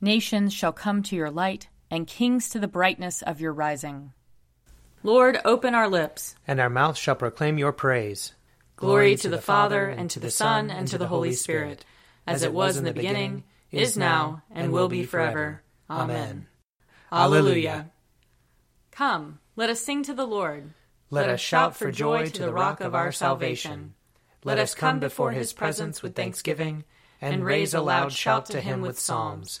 Nations shall come to your light, and kings to the brightness of your rising. Lord, open our lips, and our mouth shall proclaim your praise. Glory to the Father, and to the Son, and to the Holy Spirit, as it was in the beginning, is now, and will be forever. Amen. Alleluia. Come, let us sing to the Lord. Let us shout for joy to the rock of our salvation. Let us come before his presence with thanksgiving, and raise a loud shout to him with psalms.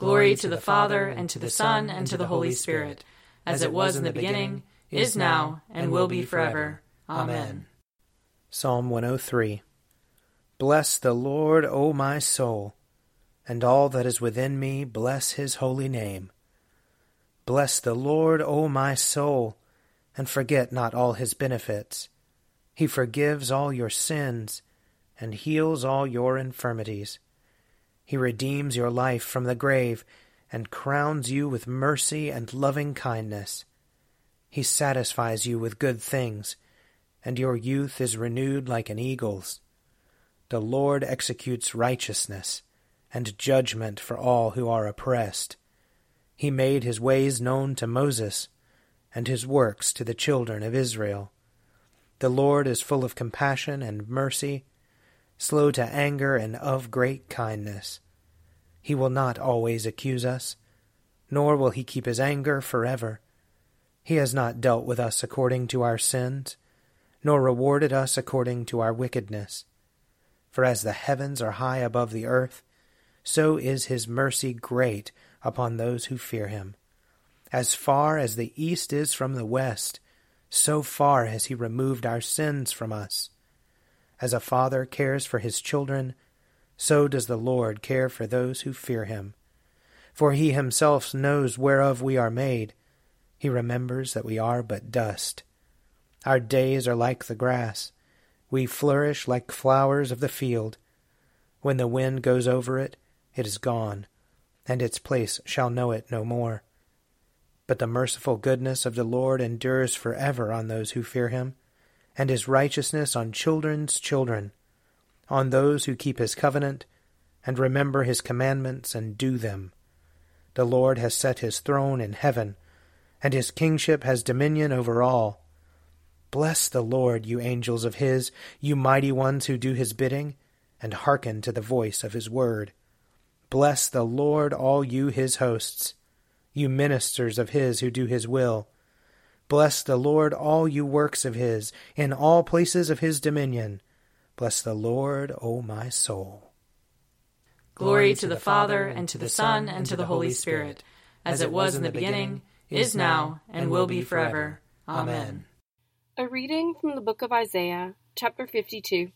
Glory to the Father, and to the Son, and to the Holy Spirit, as it was in the beginning, is now, and will be forever. Amen. Psalm 103 Bless the Lord, O my soul, and all that is within me, bless his holy name. Bless the Lord, O my soul, and forget not all his benefits he forgives all your sins and heals all your infirmities. He redeems your life from the grave and crowns you with mercy and loving kindness. He satisfies you with good things, and your youth is renewed like an eagle's. The Lord executes righteousness and judgment for all who are oppressed. He made his ways known to Moses, and his works to the children of Israel. The Lord is full of compassion and mercy, slow to anger and of great kindness. He will not always accuse us, nor will he keep his anger forever. He has not dealt with us according to our sins, nor rewarded us according to our wickedness. For as the heavens are high above the earth, so is his mercy great upon those who fear him. As far as the east is from the west, so far has he removed our sins from us. As a father cares for his children, so does the Lord care for those who fear him. For he himself knows whereof we are made. He remembers that we are but dust. Our days are like the grass. We flourish like flowers of the field. When the wind goes over it, it is gone, and its place shall know it no more. But the merciful goodness of the Lord endures forever on those who fear him, and his righteousness on children's children, on those who keep his covenant, and remember his commandments and do them. The Lord has set his throne in heaven, and his kingship has dominion over all. Bless the Lord, you angels of his, you mighty ones who do his bidding, and hearken to the voice of his word. Bless the Lord, all you his hosts you ministers of his who do his will. Bless the Lord, all you works of his, in all places of his dominion. Bless the Lord, O my soul. Glory to the Father, and to the Son, and to the Holy Spirit, as it was in the beginning, is now, and will be forever. Amen. A reading from the book of Isaiah, chapter 52.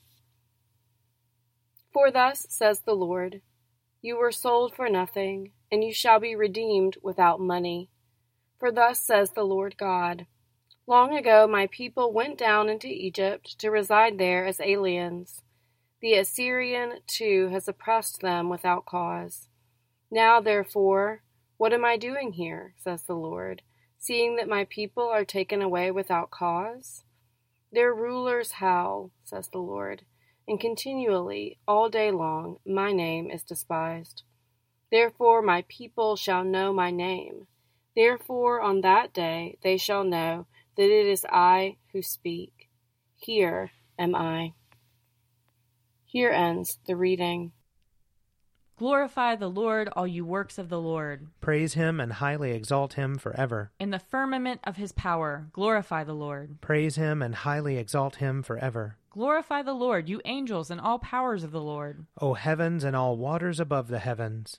For thus says the Lord You were sold for nothing and you shall be redeemed without money. For thus says the Lord God Long ago my people went down into Egypt to reside there as aliens. The Assyrian too has oppressed them without cause. Now therefore, what am I doing here, says the Lord, seeing that my people are taken away without cause? Their rulers howl, says the Lord, and continually, all day long, my name is despised. Therefore my people shall know my name. Therefore on that day they shall know that it is I who speak. Here am I. Here ends the reading. Glorify the Lord, all you works of the Lord. Praise him and highly exalt him forever. In the firmament of his power, glorify the Lord. Praise him and highly exalt him forever. Glorify the Lord, you angels and all powers of the Lord. O heavens and all waters above the heavens.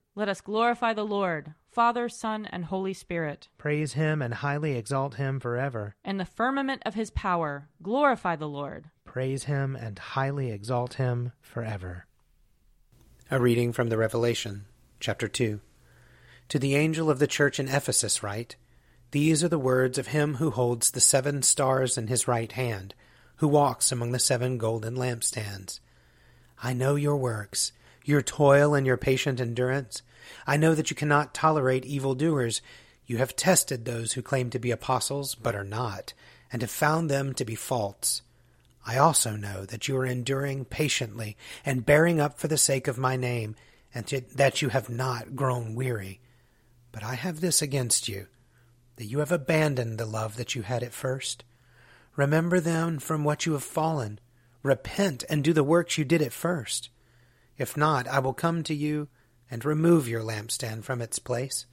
Let us glorify the Lord, Father, Son, and Holy Spirit. Praise him and highly exalt him forever. In the firmament of his power, glorify the Lord. Praise him and highly exalt him forever. A reading from the Revelation, chapter 2. To the angel of the church in Ephesus write, These are the words of him who holds the seven stars in his right hand, who walks among the seven golden lampstands. I know your works, your toil and your patient endurance. I know that you cannot tolerate evildoers. You have tested those who claim to be apostles, but are not, and have found them to be false. I also know that you are enduring patiently and bearing up for the sake of my name, and that you have not grown weary. But I have this against you, that you have abandoned the love that you had at first. Remember then from what you have fallen. Repent and do the works you did at first. If not, I will come to you and remove your lampstand from its place,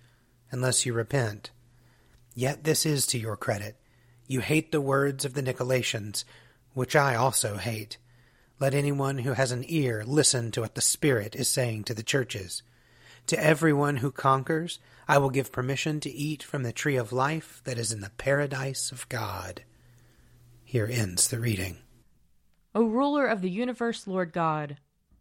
unless you repent. Yet this is to your credit. You hate the words of the Nicolaitans, which I also hate. Let anyone who has an ear listen to what the Spirit is saying to the churches. To everyone who conquers, I will give permission to eat from the tree of life that is in the paradise of God. Here ends the reading. O ruler of the universe, Lord God,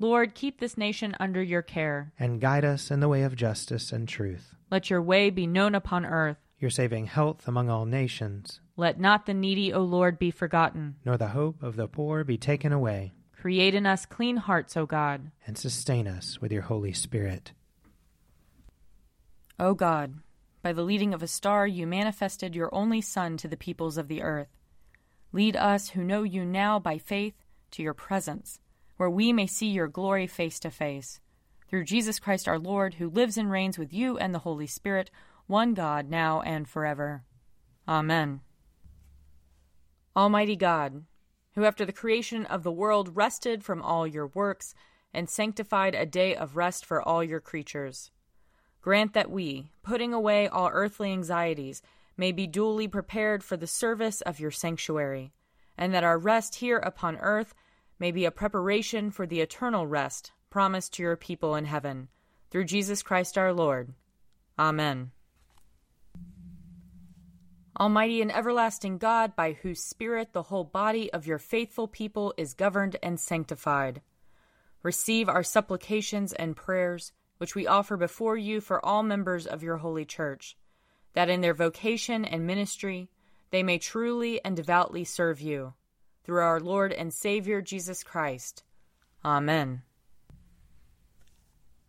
Lord, keep this nation under your care. And guide us in the way of justice and truth. Let your way be known upon earth. Your saving health among all nations. Let not the needy, O Lord, be forgotten. Nor the hope of the poor be taken away. Create in us clean hearts, O God. And sustain us with your Holy Spirit. O God, by the leading of a star you manifested your only Son to the peoples of the earth. Lead us who know you now by faith to your presence, where we may see your glory face to face. Through Jesus Christ our Lord, who lives and reigns with you and the Holy Spirit, one God, now and forever. Amen. Almighty God, who after the creation of the world rested from all your works and sanctified a day of rest for all your creatures. Grant that we, putting away all earthly anxieties, may be duly prepared for the service of your sanctuary, and that our rest here upon earth may be a preparation for the eternal rest promised to your people in heaven. Through Jesus Christ our Lord. Amen. Almighty and everlasting God, by whose Spirit the whole body of your faithful people is governed and sanctified, receive our supplications and prayers, which we offer before you for all members of your holy church, that in their vocation and ministry they may truly and devoutly serve you. Through our Lord and Savior Jesus Christ. Amen.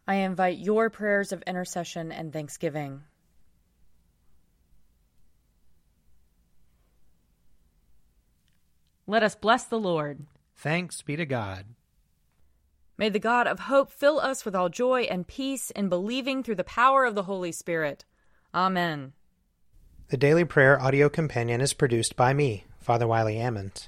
I invite your prayers of intercession and thanksgiving. Let us bless the Lord. Thanks be to God. May the God of hope fill us with all joy and peace in believing through the power of the Holy Spirit. Amen. The Daily Prayer audio companion is produced by me, Father Wiley Ammons.